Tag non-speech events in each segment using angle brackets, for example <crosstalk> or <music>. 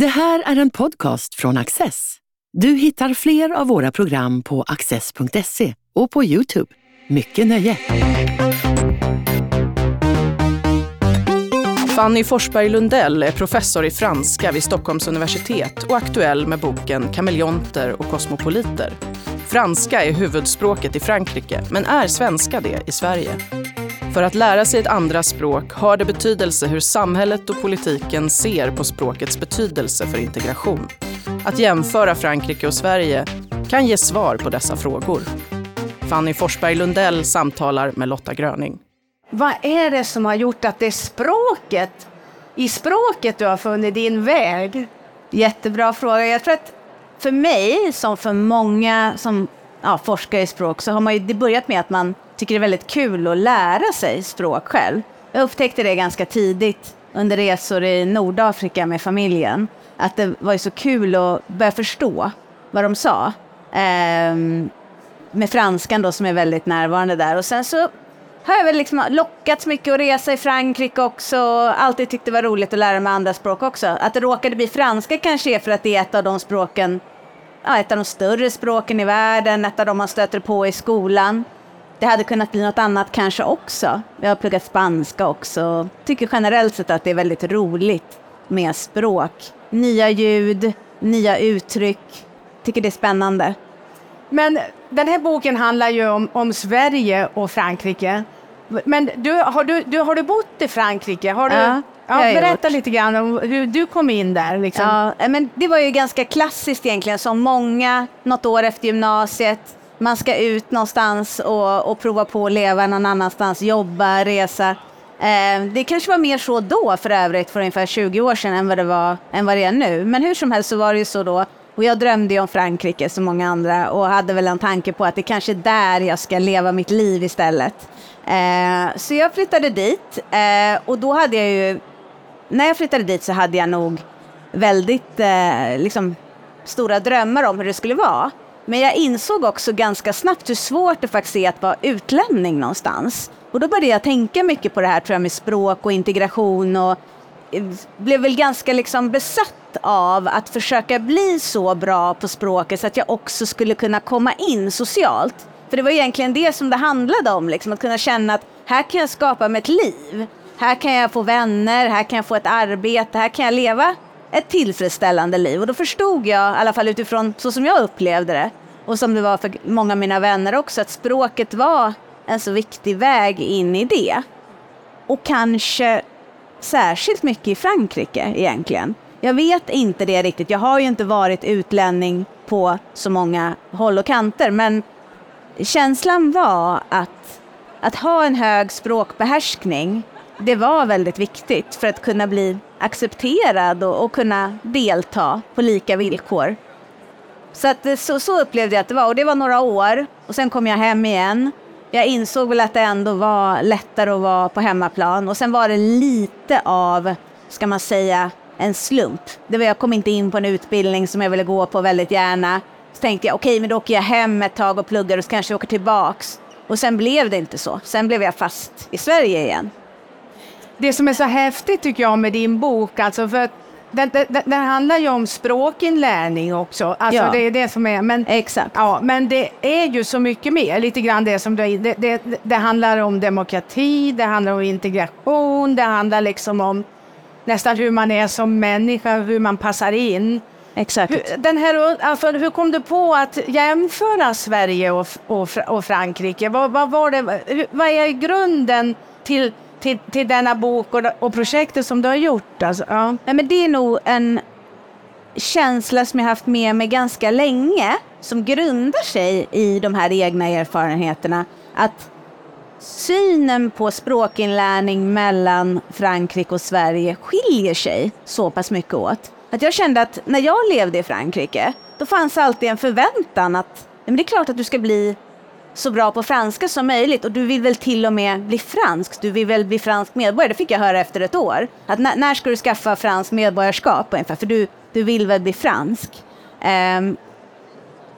Det här är en podcast från Access. Du hittar fler av våra program på access.se och på Youtube. Mycket nöje! Fanny Forsberg Lundell är professor i franska vid Stockholms universitet och aktuell med boken Kameleonter och kosmopoliter. Franska är huvudspråket i Frankrike, men är svenska det i Sverige? För att lära sig ett andra språk har det betydelse hur samhället och politiken ser på språkets betydelse för integration. Att jämföra Frankrike och Sverige kan ge svar på dessa frågor. Fanny Forsberg Lundell samtalar med Lotta Gröning. Vad är det som har gjort att det är språket, i språket du har funnit din väg? Jättebra fråga. Jag tror att för mig, som för många som ja, forskar i språk, så har man ju det börjat med att man tycker det är väldigt kul att lära sig språk själv. Jag upptäckte det ganska tidigt under resor i Nordafrika med familjen. Att det var så kul att börja förstå vad de sa. Ehm, med franskan då som är väldigt närvarande där. Och sen så har jag väl liksom lockats mycket att resa i Frankrike också. Alltid tyckt det var roligt att lära mig andra språk också. Att det råkade bli franska kanske är för att det är ett av de språken, ja, ett av de större språken i världen, ett av de man stöter på i skolan. Det hade kunnat bli något annat kanske också. Jag har pluggat spanska också. Tycker generellt sett att det är väldigt roligt med språk. Nya ljud, nya uttryck. Tycker det är spännande. Men den här boken handlar ju om, om Sverige och Frankrike. Men du, har, du, du, har du bott i Frankrike? Har du, Ja, ja, berätta gjort. lite grann om hur du kom in där. Liksom. Ja, men det var ju ganska klassiskt egentligen, som många något år efter gymnasiet. Man ska ut någonstans och, och prova på att leva någon annanstans, jobba, resa. Eh, det kanske var mer så då för övrigt, för ungefär 20 år sedan, än vad det, var, än vad det är nu. Men hur som helst så var det ju så då. Och jag drömde ju om Frankrike som många andra och hade väl en tanke på att det kanske är där jag ska leva mitt liv istället. Eh, så jag flyttade dit eh, och då hade jag ju när jag flyttade dit så hade jag nog väldigt eh, liksom, stora drömmar om hur det skulle vara. Men jag insåg också ganska snabbt hur svårt det faktiskt är att vara utlänning någonstans. Och då började jag tänka mycket på det här tror jag, med språk och integration och eh, blev väl ganska liksom besatt av att försöka bli så bra på språket så att jag också skulle kunna komma in socialt. För det var egentligen det som det handlade om, liksom, att kunna känna att här kan jag skapa mig ett liv. Här kan jag få vänner, här kan jag få ett arbete, här kan jag leva ett tillfredsställande liv. Och då förstod jag, i alla fall utifrån så som jag upplevde det, och som det var för många av mina vänner också, att språket var en så viktig väg in i det. Och kanske särskilt mycket i Frankrike egentligen. Jag vet inte det riktigt. Jag har ju inte varit utlänning på så många håll och kanter, men känslan var att, att ha en hög språkbehärskning, det var väldigt viktigt för att kunna bli accepterad och, och kunna delta på lika villkor. Så, att, så, så upplevde jag att det var. Och det var några år. Och sen kom jag hem igen. Jag insåg väl att det ändå var lättare att vara på hemmaplan. Och sen var det lite av, ska man säga, en slump. Det var, jag kom inte in på en utbildning som jag ville gå på väldigt gärna. Så tänkte jag, okej, men då åker jag hem ett tag och pluggar och så kanske jag åker tillbaks. Och sen blev det inte så. Sen blev jag fast i Sverige igen. Det som är så häftigt tycker jag med din bok, alltså för den, den, den- handlar ju om språkinlärning också. Alltså Ja. det är det som är, men, Exakt. ja, men det är ju så mycket mer. Lite grann det som du, det, det, det handlar om demokrati, det handlar om integration, det handlar liksom om nästan hur man är som människa, hur man passar in. Exakt. Hur, den här, alltså, hur kom du på att jämföra Sverige och, och, och Frankrike? Vad, vad, var det, vad är grunden till, till, till denna bok och, och projektet som du har gjort? Alltså, ja. Nej, men det är nog en känsla som jag haft med mig ganska länge, som grundar sig i de här egna erfarenheterna. Att synen på språkinlärning mellan Frankrike och Sverige skiljer sig så pass mycket åt. Att jag kände att när jag levde i Frankrike, då fanns alltid en förväntan att men det är klart att du ska bli så bra på franska som möjligt och du vill väl till och med bli fransk, du vill väl bli fransk medborgare. Det fick jag höra efter ett år. Att när, när ska du skaffa fransk medborgarskap ungefär? För du, du vill väl bli fransk. Um,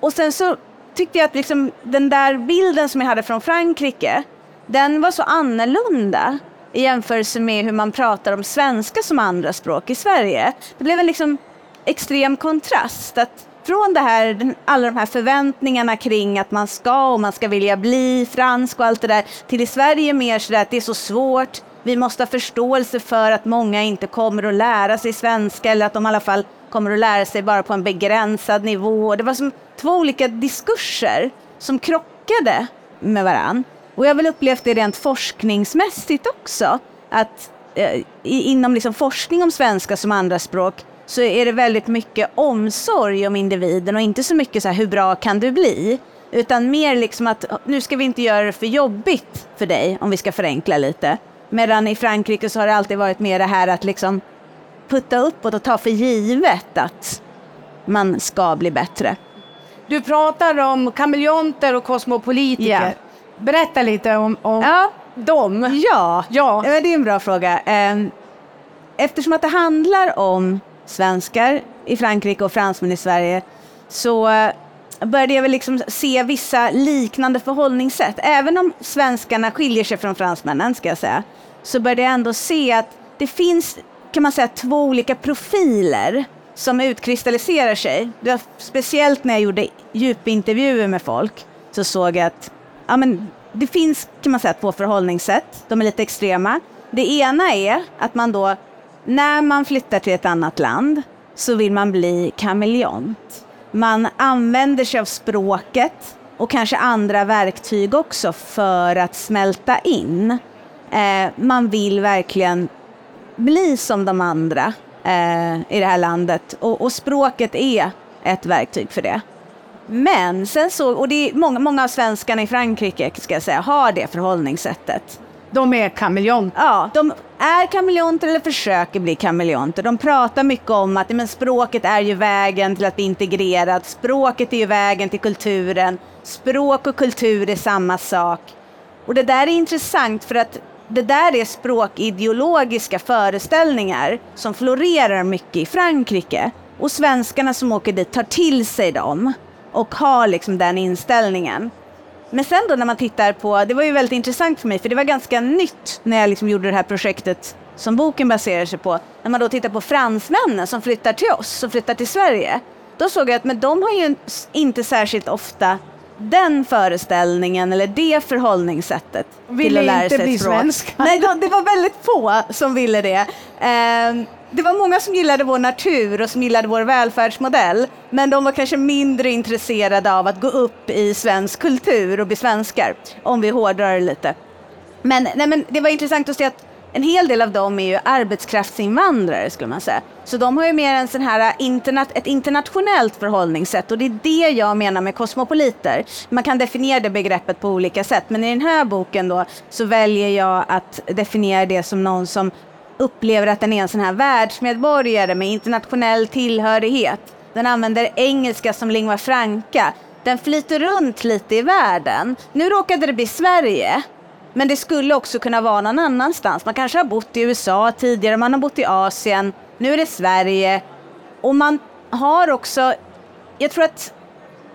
och sen så tyckte jag att liksom, den där bilden som jag hade från Frankrike, den var så annorlunda i jämförelse med hur man pratar om svenska som andra språk i Sverige. Det blev en liksom extrem kontrast. Att från det här, alla de här förväntningarna kring att man ska och man ska vilja bli fransk och allt det där, till i Sverige mer sådär att det är så svårt, vi måste ha förståelse för att många inte kommer att lära sig svenska eller att de i alla fall kommer att lära sig bara på en begränsad nivå. Det var som två olika diskurser som krockade med varann. Och jag har väl upplevt det rent forskningsmässigt också, att eh, inom liksom forskning om svenska som andraspråk så är det väldigt mycket omsorg om individen och inte så mycket så här, hur bra kan du bli? Utan mer liksom att nu ska vi inte göra det för jobbigt för dig, om vi ska förenkla lite. Medan i Frankrike så har det alltid varit mer det här att liksom putta uppåt och ta för givet att man ska bli bättre. Du pratar om kameleonter och kosmopolitiker. Ja. Berätta lite om, om Ja, dem. ja. Ja. det är en bra fråga. Ehm, Eftersom att det handlar om svenskar i Frankrike och fransmän i Sverige så eh, började jag väl liksom se vissa liknande förhållningssätt. Även om svenskarna skiljer sig från fransmännen, ska jag säga, så började jag ändå se att det finns, kan man säga, två olika profiler som utkristalliserar sig. Det var speciellt när jag gjorde djupintervjuer med folk så såg jag att ja, men det finns, kan man säga, två förhållningssätt. De är lite extrema. Det ena är att man då, när man flyttar till ett annat land, så vill man bli kameleont. Man använder sig av språket och kanske andra verktyg också för att smälta in. Eh, man vill verkligen bli som de andra eh, i det här landet och, och språket är ett verktyg för det. Men sen så, och det är många, många av svenskarna i Frankrike ska jag säga, har det förhållningssättet. De är kameleonter. Ja, de är kameleonter eller försöker bli kameleonter. De pratar mycket om att men språket är ju vägen till att bli integrerad. Språket är ju vägen till kulturen. Språk och kultur är samma sak. Och det där är intressant för att det där är språkideologiska föreställningar som florerar mycket i Frankrike. Och svenskarna som åker dit tar till sig dem och har liksom den inställningen. Men sen då när man tittar på, det var ju väldigt intressant för mig för det var ganska nytt när jag liksom gjorde det här projektet som boken baserar sig på. När man då tittar på fransmännen som flyttar till oss, som flyttar till Sverige. Då såg jag att men de har ju inte särskilt ofta den föreställningen eller det förhållningssättet Ville till att lära inte sig ett språk. svenska. Nej, de, det var väldigt få som ville det. Ehm, det var många som gillade vår natur och som gillade vår välfärdsmodell. Men de var kanske mindre intresserade av att gå upp i svensk kultur och bli svenskar. Om vi hårdrar det lite. Men, nej, men det var intressant att se att en hel del av dem är ju arbetskraftsinvandrare skulle man säga. Så de har ju mer en sån här interna- ett internationellt förhållningssätt och det är det jag menar med kosmopoliter. Man kan definiera det begreppet på olika sätt men i den här boken då så väljer jag att definiera det som någon som upplever att den är en sån här världsmedborgare med internationell tillhörighet. Den använder engelska som lingua franca. Den flyter runt lite i världen. Nu råkade det bli Sverige. Men det skulle också kunna vara någon annanstans. Man kanske har bott i USA tidigare, man har bott i Asien. Nu är det Sverige. Och man har också, jag tror att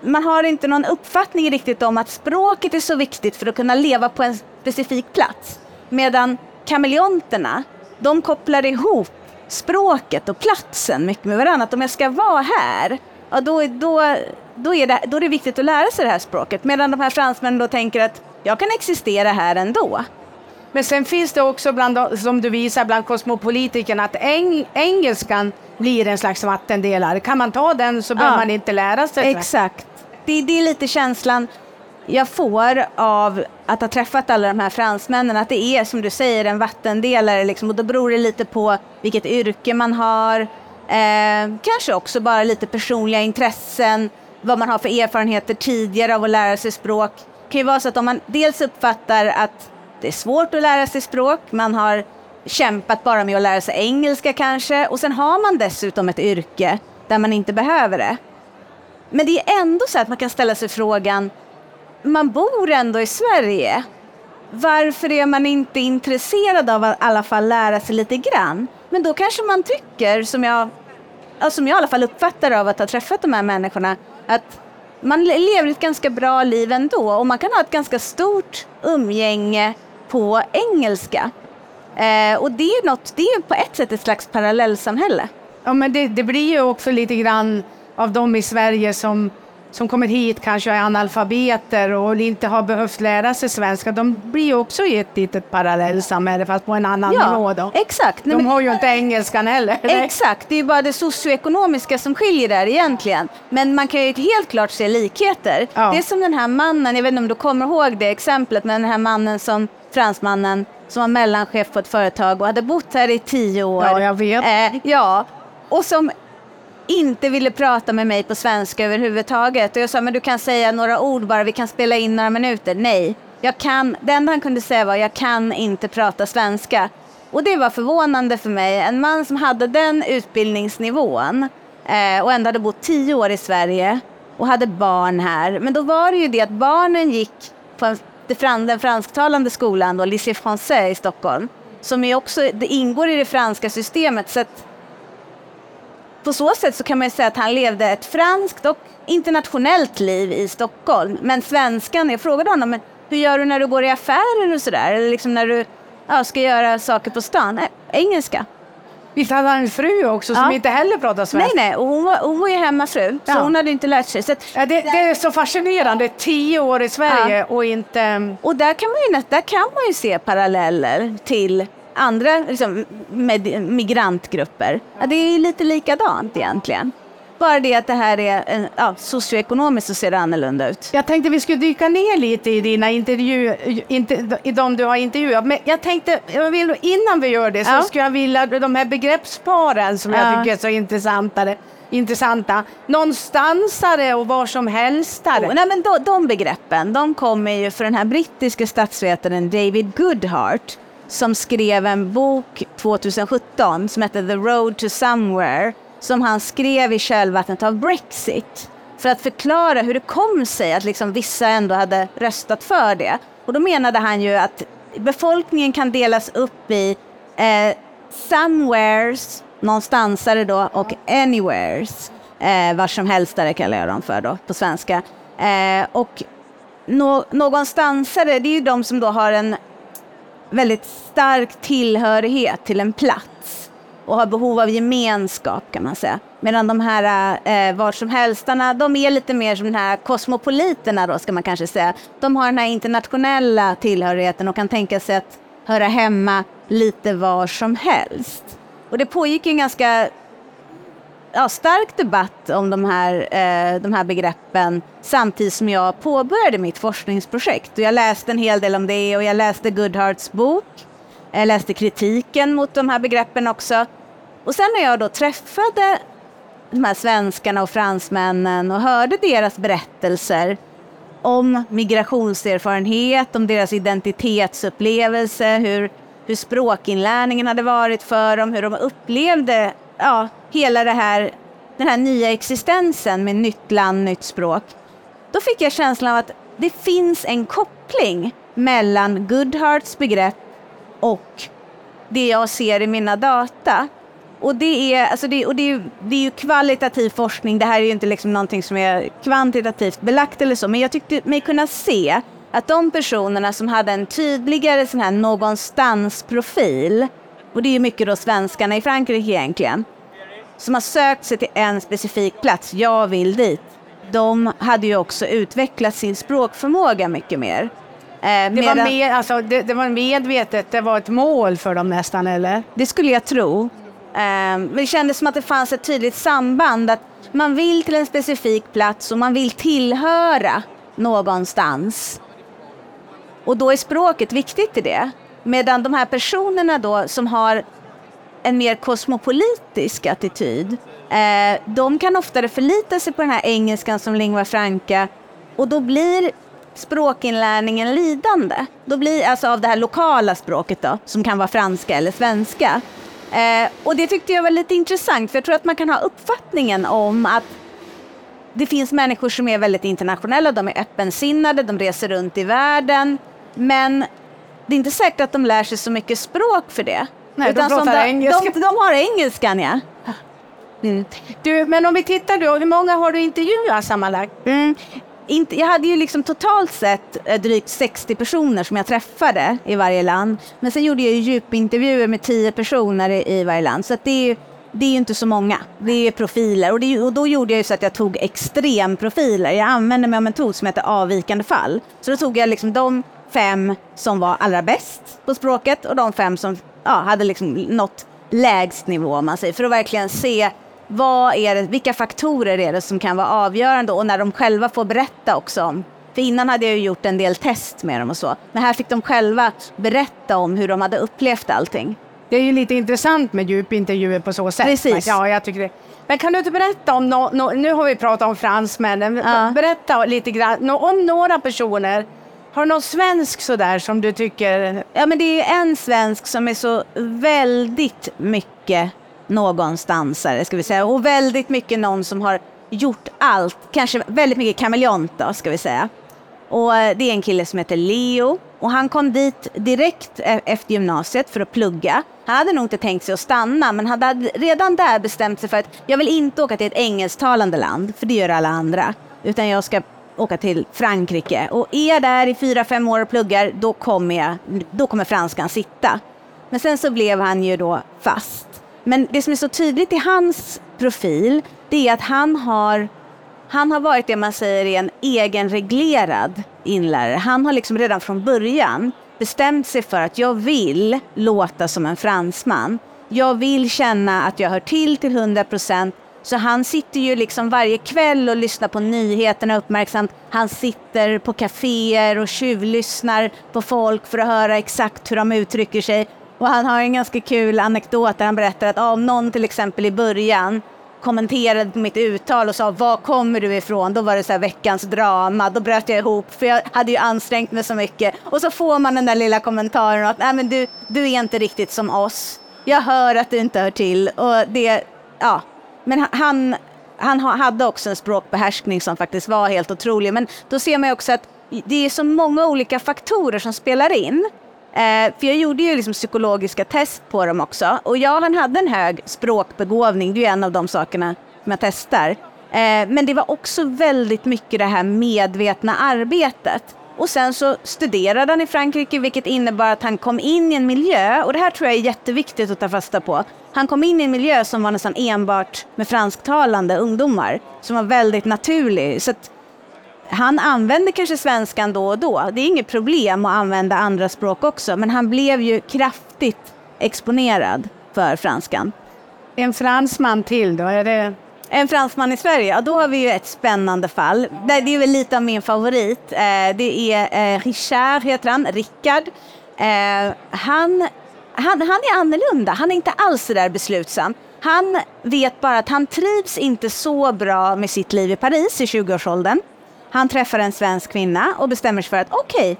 man har inte någon uppfattning riktigt om att språket är så viktigt för att kunna leva på en specifik plats. Medan kameleonterna, de kopplar ihop språket och platsen mycket med varandra. Att om jag ska vara här, ja, då, då, då, är det, då är det viktigt att lära sig det här språket. Medan de här fransmännen då tänker att jag kan existera här ändå. Men sen finns det också, bland, som du visar, bland kosmopolitikerna att eng, engelskan blir en slags vattendelare. Kan man ta den så behöver Ja. man inte lära sig. Exakt. Det, det är lite känslan jag får av att ha träffat alla de här fransmännen, att det är som du säger en vattendelare liksom, och då beror det lite på vilket yrke man har, eh, kanske också bara lite personliga intressen, vad man har för erfarenheter tidigare av att lära sig språk. Det kan ju vara så att om man dels uppfattar att det är svårt att lära sig språk, man har kämpat bara med att lära sig engelska kanske, och sen har man dessutom ett yrke där man inte behöver det. Men det är ändå så att man kan ställa sig frågan, man bor ändå i Sverige. Varför är man inte intresserad av att i alla fall lära sig lite grann? Men då kanske man tycker, som jag, som jag i alla fall uppfattar av att ha träffat de här människorna, att man lever ett ganska bra liv ändå och man kan ha ett ganska stort umgänge på engelska. Eh, och det är, något, det är på ett sätt ett slags parallellsamhälle. Ja, men det, det blir ju också lite grann av de i Sverige som som kommer hit kanske är analfabeter och inte har behövt lära sig svenska, de blir också i ett litet parallellsamhälle fast på en annan Ja, nivå då. exakt. Nej, De men- har ju inte engelskan heller. <laughs> Exakt, det är bara det socioekonomiska som skiljer där egentligen. Men man kan ju helt klart se likheter. Ja. Det är som den här mannen, jag vet inte om du kommer ihåg det exemplet, men den här mannen som, fransmannen, som var mellanchef på ett företag och hade bott här i tio år. Ja, jag vet. Eh, ja, och som inte ville prata med mig på svenska överhuvudtaget. Och jag sa, men du kan säga några ord bara, vi kan spela in några minuter. Nej, jag kan, det enda han kunde säga var, jag kan inte prata svenska. Och det var förvånande för mig. En man som hade den utbildningsnivån eh, och ändå hade bott tio år i Sverige och hade barn här. Men då var det ju det att barnen gick på en- den fransktalande skolan, då, Lycée Français i Stockholm, som ju också, det ingår i det franska systemet. Så att på så sätt så kan man ju säga att han levde ett franskt och internationellt liv i Stockholm. Men svenskan, jag frågade honom, men hur gör du när du går i affärer och sådär? Eller liksom när du ja, ska göra saker på stan? Nej, engelska. Visst hade han en fru också som Ja. inte heller pratar Nej, svenska? nej, och hon var, hon var ju hemmafru, så Ja. hon hade inte lärt sig. Så att, Ja, det, det är så fascinerande, tio år i Sverige och inte... och där kan, man ju, där kan man ju se paralleller till andra liksom, med, migrantgrupper. Ja, det är lite likadant egentligen. Bara det att det här är en, ja, socioekonomiskt så ser det annorlunda ut. Jag tänkte vi skulle dyka ner lite i dina intervjuer, inte, i de du har intervjuat. Men jag tänkte, jag vill, innan vi gör det så Ja. skulle jag vilja, de här begreppsparen som jag Ja. tycker är så intressantare, intressanta. Någonstansare och var som helstare. Oh, nej, men de, de begreppen de kommer ju från den här brittiske statsvetaren David Goodhart som skrev en bok 2017 som hette The Road to Somewhere som han skrev i kölvattnet av Brexit för att förklara hur det kom sig att liksom vissa ändå hade röstat för det. Och då menade han ju att befolkningen kan delas upp i eh, somewheres, någonstansare då, och anywheres, eh, var som helstare kallar jag dem för då på svenska. Eh, och no någonstansare, det är ju de som då har en väldigt stark tillhörighet till en plats och har behov av gemenskap kan man säga. Medan de här eh, var som helstarna, de är lite mer som de här kosmopoliterna då ska man kanske säga. De har den här internationella tillhörigheten och kan tänka sig att höra hemma lite var som helst. Och det pågick en ganska ja, stark debatt om de här, eh, de här begreppen samtidigt som jag påbörjade mitt forskningsprojekt. Och jag läste en hel del om det och jag läste Goodharts bok. Jag läste kritiken mot de här begreppen också. Och sen när jag då träffade de här svenskarna och fransmännen och hörde deras berättelser om migrationserfarenhet, om deras identitetsupplevelse, hur, hur språkinlärningen hade varit för dem, hur de upplevde ja, hela det här, den här nya existensen med nytt land, nytt språk. Då fick jag känslan av att det finns en koppling mellan Goodharts begrepp och det jag ser i mina data. Och det är, alltså det, och det är, ju, det är ju kvalitativ forskning, det här är ju inte liksom någonting som är kvantitativt belagt eller så, men jag tyckte mig kunna se att de personerna som hade en tydligare sån här någonstans-profil, och det är ju mycket då svenskarna i Frankrike egentligen, som har sökt sig till en specifik plats, jag vill dit, de hade ju också utvecklat sin språkförmåga mycket mer. Eh, Det var, med, alltså, det, det var medvetet, det var ett mål för dem nästan, eller? Det skulle jag tro. Men det kändes som att det fanns ett tydligt samband. Att man vill till en specifik plats och man vill tillhöra någonstans. Och då är språket viktigt i det. Medan de här personerna då som har en mer kosmopolitisk attityd, eh, de kan oftare förlita sig på den här engelskan som lingua franca och då blir språkinlärningen lidande. Då blir alltså av det här lokala språket då, som kan vara franska eller svenska. Eh, och det tyckte jag var lite intressant, för jag tror att man kan ha uppfattningen om att det finns människor som är väldigt internationella, de är öppensinnade, de reser runt i världen, men det är inte säkert att de lär sig så mycket språk för det. Nej, de som pratar de, engelska. De, de har engelskan, ja. Mm. Du, men om vi tittar då, hur många har du intervjuat sammanlagt? Mm. Inte, jag hade ju liksom totalt sett eh, drygt 60 personer som jag träffade i varje land. Men sen gjorde jag ju djupintervjuer med 10 personer i, i varje land. Så det är ju det är inte så många. Det är profiler och, det, och då gjorde jag ju så att jag tog extremprofiler. Jag använde mig av en metod som heter avvikande fall. Så då tog jag liksom de fem som var allra bäst på språket och de fem som ja, hade liksom nått lägst nivå om man säger, för att verkligen se vad är det, vilka faktorer är det som kan vara avgörande och när de själva får berätta också om. För innan hade jag ju gjort en del test med dem och så. Men här fick de själva berätta om hur de hade upplevt allting. Det är ju lite intressant med djupintervjuer på så sätt. Precis. Ja, jag tycker det. Men kan du inte berätta om, no, no, nu har vi pratat om fransmännen, Ja. berätta lite grann om några personer. Har du någon svensk sådär som du tycker, Ja, men det är en svensk som är så väldigt mycket någonstansare, ska vi säga. Och väldigt mycket någon som har gjort allt. Kanske väldigt mycket kameleont då, ska vi säga. Och eh, det är en kille som heter Leo. Och han kom dit direkt e-, efter gymnasiet för att plugga. Han hade nog inte tänkt sig att stanna, men han hade redan där bestämt sig för att jag vill inte åka till ett engelsktalande land, för det gör alla andra. Utan jag ska åka till Frankrike. Och är jag där i fyra, fem år och pluggar, då kommer, jag, då kommer franskan sitta. Men sen så blev han ju då fast. Men det som är så tydligt i hans profil, det är att han har, han har varit det man säger är en egenreglerad inlärare. Han har liksom redan från början bestämt sig för att jag vill låta som en fransman. Jag vill känna att jag hör till till 100 procent. Så han sitter ju liksom varje kväll och lyssnar på nyheterna uppmärksamt. Han sitter på kaféer och tjuvlyssnar på folk för att höra exakt hur de uttrycker sig. Och han har en ganska kul anekdot där han berättar att om någon till exempel i början kommenterade på mitt uttal och sa var kommer du ifrån? Då var det så här veckans drama. Då bröt jag ihop för jag hade ju ansträngt mig så mycket. Och så får man den där lilla kommentaren att Nej, men du, du är inte riktigt som oss. Jag hör att du inte hör till. Och det, ja. Men han, han hade också en språkbehärskning som faktiskt var helt otrolig. Men då ser man ju också att det är så många olika faktorer som spelar in. Eh, för jag gjorde ju liksom psykologiska test på dem också. Och ja, han hade en hög språkbegåvning. Det är ju en av de sakerna som jag testar. Eh, men det var också väldigt mycket det här medvetna arbetet. Och sen så studerade han i Frankrike, vilket innebar att han kom in i en miljö, och det här tror jag är jätteviktigt att ta fasta på. Han kom in i en miljö som var nästan enbart med fransktalande ungdomar, som var väldigt naturlig. Så att han använde kanske svenskan då och då. Det är inget problem att använda andra språk också, men han blev ju kraftigt exponerad för franskan. en fransman till då? Är det, en fransman i Sverige, ja, då har vi ju ett spännande fall. Det är väl lite av min favorit. Eh, det är eh, Richard, heter han, Rickard. Eh, han, han, han är annorlunda, han är inte alls så där beslutsam. Han vet bara att han trivs inte så bra med sitt liv i Paris i 20-årsåldern. Han träffar en svensk kvinna och bestämmer sig för att okej,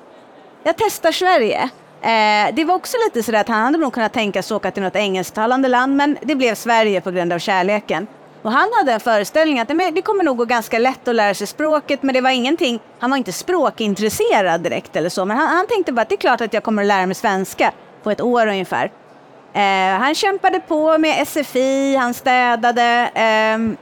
jag testar Sverige. Eh, det var också lite sådär att han hade nog kunnat tänka sig åka till något engelsktalande land, men det blev Sverige på grund av kärleken. Och han hade en föreställning att det kommer nog gå ganska lätt att lära sig språket, men det var ingenting, han var inte språkintresserad direkt eller så, men han, han tänkte bara att det är klart att jag kommer att lära mig svenska på ett år ungefär. Eh, han kämpade på med SFI, han städade, eh,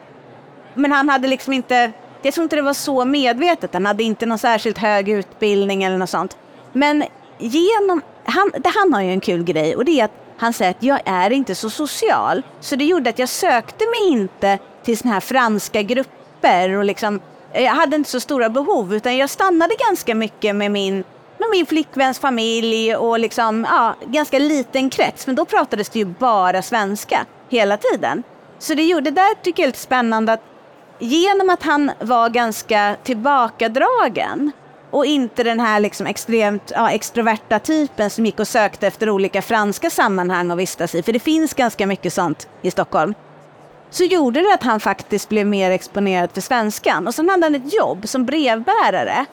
men han hade liksom inte, jag tror inte det var så medvetet, han hade inte någon särskilt hög utbildning eller något sånt. Men genom, han, det, han har ju en kul grej och det är att han säger att jag är inte så social. Så det gjorde att jag sökte mig inte till såna här franska grupper och liksom, jag hade inte så stora behov utan jag stannade ganska mycket med min med min flickväns familj och liksom, ja, ganska liten krets. Men då pratades det ju bara svenska hela tiden. Så det gjorde, det där tycker jag är lite spännande att genom att han var ganska tillbakadragen och inte den här liksom extremt ja, extroverta typen som gick och sökte efter olika franska sammanhang att vistas i, för det finns ganska mycket sånt i Stockholm, så gjorde det att han faktiskt blev mer exponerad för svenskan. Och sen hade han ett jobb som brevbärare.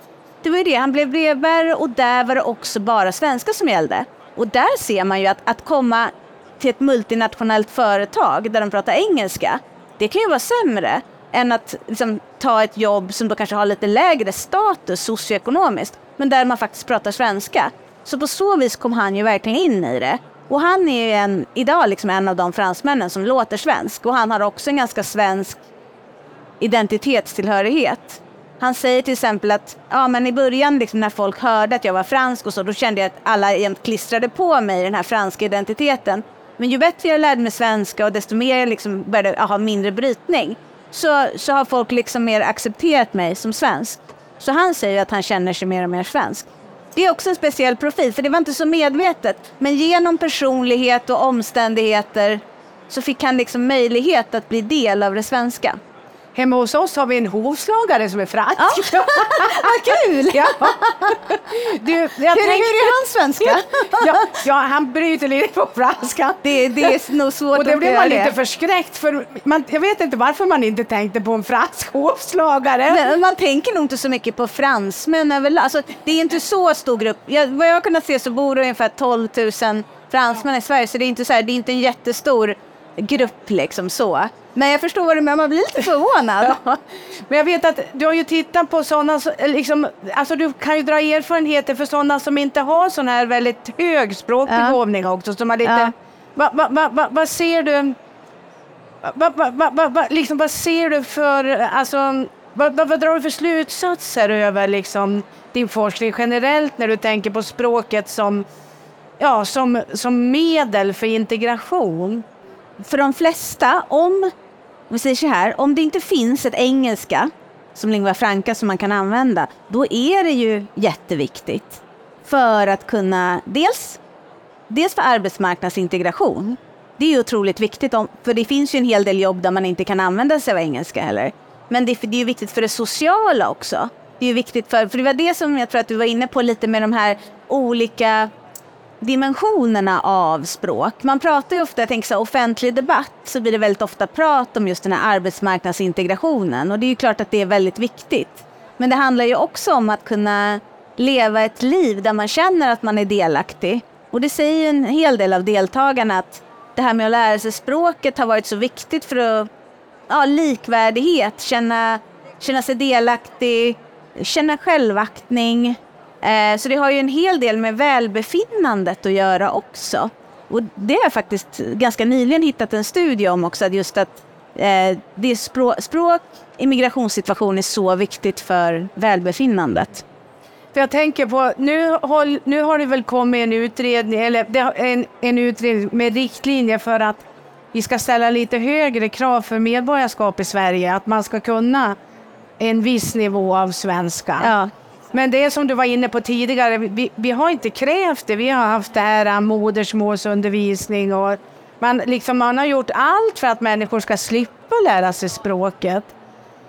Det var ju det, han blev brevbärare och där var det också bara svenska som gällde. Och där ser man ju att, att komma till ett multinationellt företag där de pratar engelska, det kan ju vara sämre än att liksom, ta ett jobb som då kanske har lite lägre status socioekonomiskt, men där man faktiskt pratar svenska. Så på så vis kom han ju verkligen in i det. Och han är ju en, idag liksom en av de fransmännen som låter svensk och han har också en ganska svensk identitetstillhörighet. Han säger till exempel att ja, men i början liksom när folk hörde att jag var fransk och så, då kände jag att alla jämt klistrade på mig den här franska identiteten. Men ju bättre jag lärde mig svenska och desto mer jag liksom började ha mindre brytning så, så har folk liksom mer accepterat mig som svensk. Så han säger att han känner sig mer och mer svensk. Det är också en speciell profil, för det var inte så medvetet. Men genom personlighet och omständigheter så fick han liksom möjlighet att bli del av det svenska. Hemma hos oss har vi en hovslagare som är fransk. Ja. <laughs> <laughs> Vad kul! Ja. Du, Hur, tänkte- är hans svenska? <laughs> ja, ja, han bryter lite på franska. Det, det är nog svårt Och det att blev göra man lite det. förskräckt för. Man, jag vet inte varför man inte tänkte på en fransk hovslagare. Men man tänker nog inte så mycket på fransmän överlag. Alltså, det är inte så stor grupp. Jag, vad jag har kunnat se så bor det ungefär 12 000 fransmän i Sverige, så det är inte, så här, det är inte en jättestor grupp liksom så. Men jag förstår vad du menar, man blir lite förvånad. <laughs> Ja. Men jag vet att du har ju tittat på sådana, liksom, alltså du kan ju dra erfarenheter för sådana som inte har sån här väldigt hög språkbegåvning också. Som har lite, Ja. vad va, va, va, vad ser du, vad va, va, va, va, liksom, vad ser du för, alltså, vad, vad, vad drar du för slutsatser över liksom, din forskning generellt när du tänker på språket som, ja, som, som medel för integration? För de flesta, om, vi säger så här, om det inte finns ett engelska som lingua franca som man kan använda, då är det ju jätteviktigt för att kunna, dels, dels för arbetsmarknadsintegration. Det är ju otroligt viktigt, om, för det finns ju en hel del jobb där man inte kan använda sig av engelska heller. Men det, är- det är ju viktigt för det sociala också. Det är ju viktigt för, för det var det som jag tror att du var inne på lite med de här olika dimensionerna av språk. Man pratar ju ofta, jag tänker så här, offentlig debatt, så blir det väldigt ofta prat om just den här arbetsmarknadsintegrationen och det är ju klart att det är väldigt viktigt. Men det handlar ju också om att kunna leva ett liv där man känner att man är delaktig. Och det säger ju en hel del av deltagarna att det här med att lära sig språket har varit så viktigt för att ja, likvärdighet, känna, känna sig delaktig, känna självaktning. Eh, så det har ju en hel del med välbefinnandet att göra också. Och det har jag faktiskt ganska nyligen hittat en studie om också, att just att eh, det språk, språk i migrationssituation är så viktigt för välbefinnandet. För jag tänker på, nu, håll, nu har det väl kommit en utredning, eller har en, en utredning med riktlinjer för att vi ska ställa lite högre krav för medborgarskap i Sverige, att man ska kunna en viss nivå av svenska. Ja. Men det är som du var inne på tidigare, vi, vi har inte krävt det. Vi har haft det här äh, modersmålsundervisning och man, liksom, man har gjort allt för att människor ska slippa lära sig språket.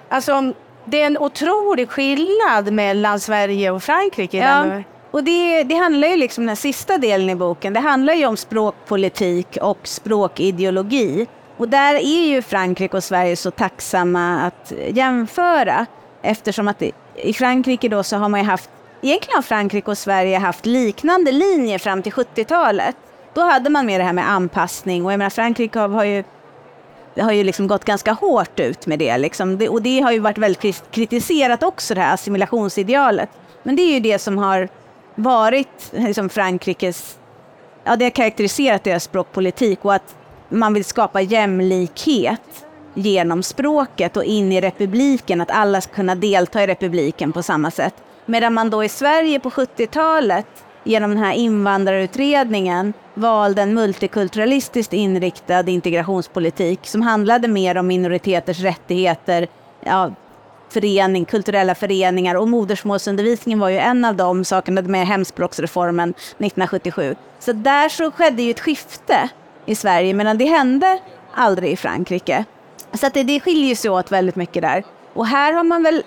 Alltså, det är en otrolig skillnad mellan Sverige och Frankrike. Ja, och det, det handlar ju liksom den sista delen i boken, det handlar ju om språkpolitik och språkideologi. Och där är ju Frankrike och Sverige så tacksamma att jämföra eftersom att det, i Frankrike då så har man ju haft, egentligen har Frankrike och Sverige haft liknande linjer fram till 70-talet. Då hade man med det här med anpassning och jag menar Frankrike har, har ju det har ju liksom gått ganska hårt ut med det, liksom. det. Och det har ju varit väldigt kritiserat också, det här assimilationsidealet. Men det är ju det som har varit liksom Frankrikes... Ja, det har karaktäriserat deras språkpolitik och att man vill skapa jämlikhet genom språket och in i republiken, att alla ska kunna delta i republiken på samma sätt. Medan man då i Sverige på 70-talet genom den här invandrarutredningen valde en multikulturalistiskt inriktad integrationspolitik som handlade mer om minoriteters rättigheter, ja, förening, kulturella föreningar och modersmålsundervisningen var ju en av de sakerna med hemspråksreformen 1977. Så där så skedde ju ett skifte i Sverige medan det hände aldrig i Frankrike. Så att det, det skiljer sig åt väldigt mycket där. Och här har man väl,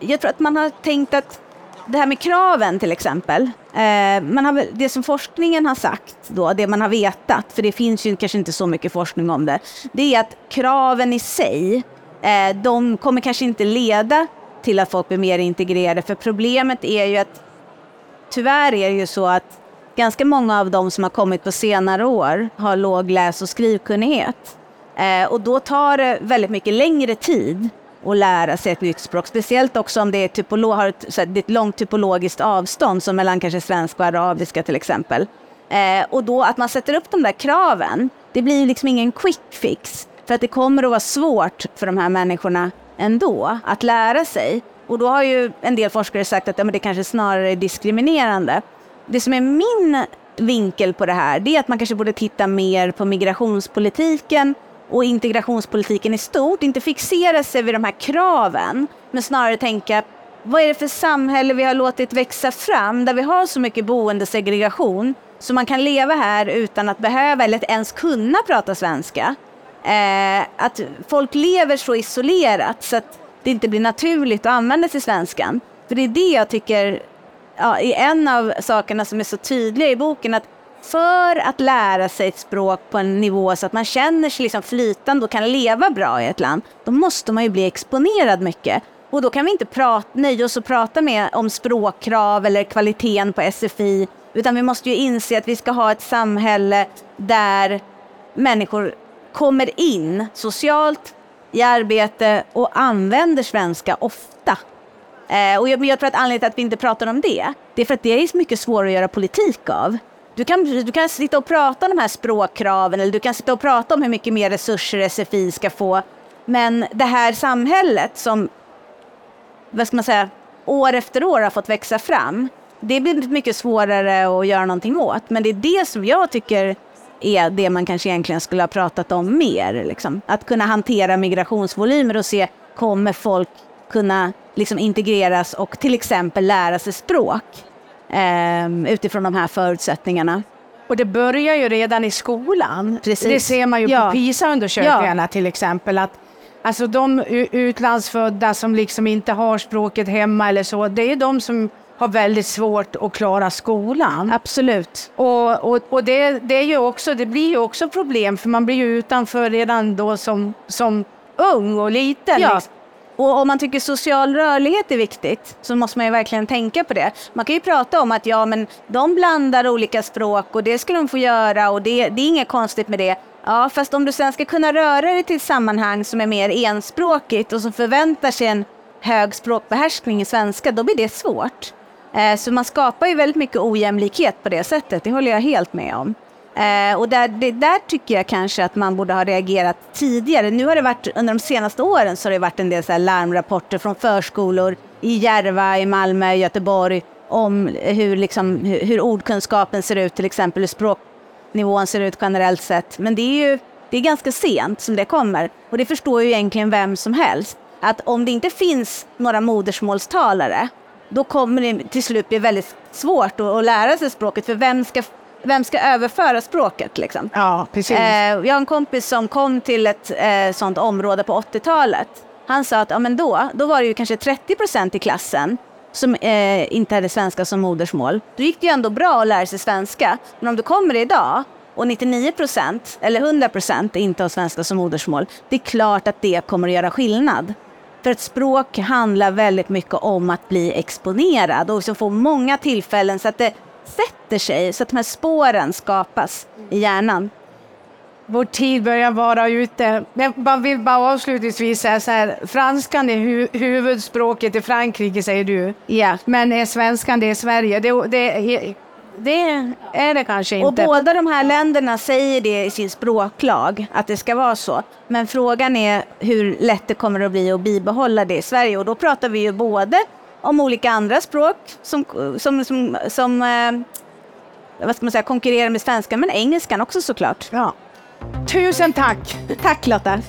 jag tror att man har tänkt att det här med kraven till exempel, eh, man har, det som forskningen har sagt då, det man har vetat, för det finns ju kanske inte så mycket forskning om det, det är att kraven i sig, eh, de kommer kanske inte leda till att folk blir mer integrerade, för problemet är ju att tyvärr är det ju så att ganska många av de som har kommit på senare år har låg läs och skrivkunnighet. Eh, och då tar det väldigt mycket längre tid att lära sig ett nytt språk. Speciellt också om det är, typolo- har ett, så här, det är ett långt typologiskt avstånd som mellan kanske svenska och arabiska till exempel. Eh, och då att man sätter upp de där kraven, det blir liksom ingen quick fix. För att det kommer att vara svårt för de här människorna ändå att lära sig. Och då har ju en del forskare sagt att ja, men det kanske snarare är diskriminerande. Det som är min vinkel på det här, det är att man kanske borde titta mer på migrationspolitiken och integrationspolitiken i stort, inte fixera sig vid de här kraven, men snarare tänka vad är det för samhälle vi har låtit växa fram där vi har så mycket boendesegregation så man kan leva här utan att behöva eller ens kunna prata svenska. Eh, att folk lever så isolerat så att det inte blir naturligt att använda sig svenskan. För det är det jag tycker ja, är en av sakerna som är så tydliga i boken. att för att lära sig ett språk på en nivå så att man känner sig liksom flytande och kan leva bra i ett land, då måste man ju bli exponerad mycket. Och då kan vi inte prata, nöja oss och prata med om språkkrav eller kvaliteten på SFI, utan vi måste ju inse att vi ska ha ett samhälle där människor kommer in socialt, i arbete och använder svenska ofta. Eh, och jag, jag tror att anledningen till att vi inte pratar om det, det är för att det är mycket svårare att göra politik av. Du kan, du kan sitta och prata om de här språkkraven eller du kan sitta och prata om hur mycket mer resurser SFI ska få. Men det här samhället som, vad ska man säga, år efter år har fått växa fram, det blir mycket svårare att göra någonting åt. Men det är det som jag tycker är det man kanske egentligen skulle ha pratat om mer. Liksom. Att kunna hantera migrationsvolymer och se, kommer folk kunna liksom integreras och till exempel lära sig språk eh, utifrån de här förutsättningarna. Och det börjar ju redan i skolan. Precis. Det ser man ju ja. på PISA-undersökningarna Ja. till exempel. Att, alltså de utlandsfödda som liksom inte har språket hemma eller så, det är de som har väldigt svårt att klara skolan. Absolut. Och, och, och det, det, är ju också, det blir ju också problem för man blir ju utanför redan då som, som ung och liten. Ja. liksom. Och om man tycker social rörlighet är viktigt så måste man ju verkligen tänka på det. Man kan ju prata om att ja, men de blandar olika språk och det ska de få göra och det, det är inget konstigt med det. Ja, fast om du sen ska kunna röra dig till ett sammanhang som är mer enspråkigt och som förväntar sig en hög språkbehärskning i svenska, då blir det svårt. Eh, så man skapar ju väldigt mycket ojämlikhet på det sättet, det håller jag helt med om. Eh, och där, det, där tycker jag kanske att man borde ha reagerat tidigare. Nu har det varit, under de senaste åren så har det varit en del så här larmrapporter från förskolor i Järva, i Malmö, i Göteborg om hur, liksom, hur, hur ordkunskapen ser ut, till exempel hur språknivån ser ut generellt sett. Men det är ju det är ganska sent som det kommer. Och det förstår ju egentligen vem som helst. Att om det inte finns några modersmålstalare, då kommer det till slut bli väldigt svårt att, att lära sig språket. För vem ska, vem ska överföra språket liksom? Ja, precis. Eh, jag har en kompis som kom till ett eh, sånt område på 80-talet. Han sa att ja, men då, då var det ju kanske 30 procent i klassen som eh, inte hade svenska som modersmål. Då gick det ju ändå bra att lära sig svenska. Men om du kommer idag och 99 procent eller 100 procent inte har svenska som modersmål, det är klart att det kommer att göra skillnad. För ett språk handlar väldigt mycket om att bli exponerad och så få många tillfällen så att det sätter sig, så att de här spåren skapas i hjärnan. Vår tid börjar vara ute. Men man vill bara avslutningsvis säga så här, franskan är hu huvudspråket i Frankrike säger du. Ja. Men är svenskan det i Sverige? Det, det, det är det kanske Och inte. båda de här länderna säger det i sin språklag, att det ska vara så. Men frågan är hur lätt det kommer att bli att bibehålla det i Sverige. Och då pratar vi ju både om olika andra språk som, som, som, som eh, vad ska man säga, konkurrerar med svenskan, men engelskan också såklart. Ja. Tusen tack! Tack Lotta!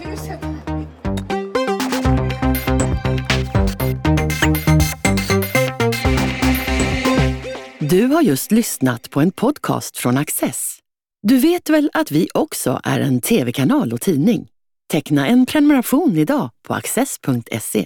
Du har just lyssnat på en podcast från Access. Du vet väl att vi också är en tv-kanal och tidning? Teckna en prenumeration idag på access.se.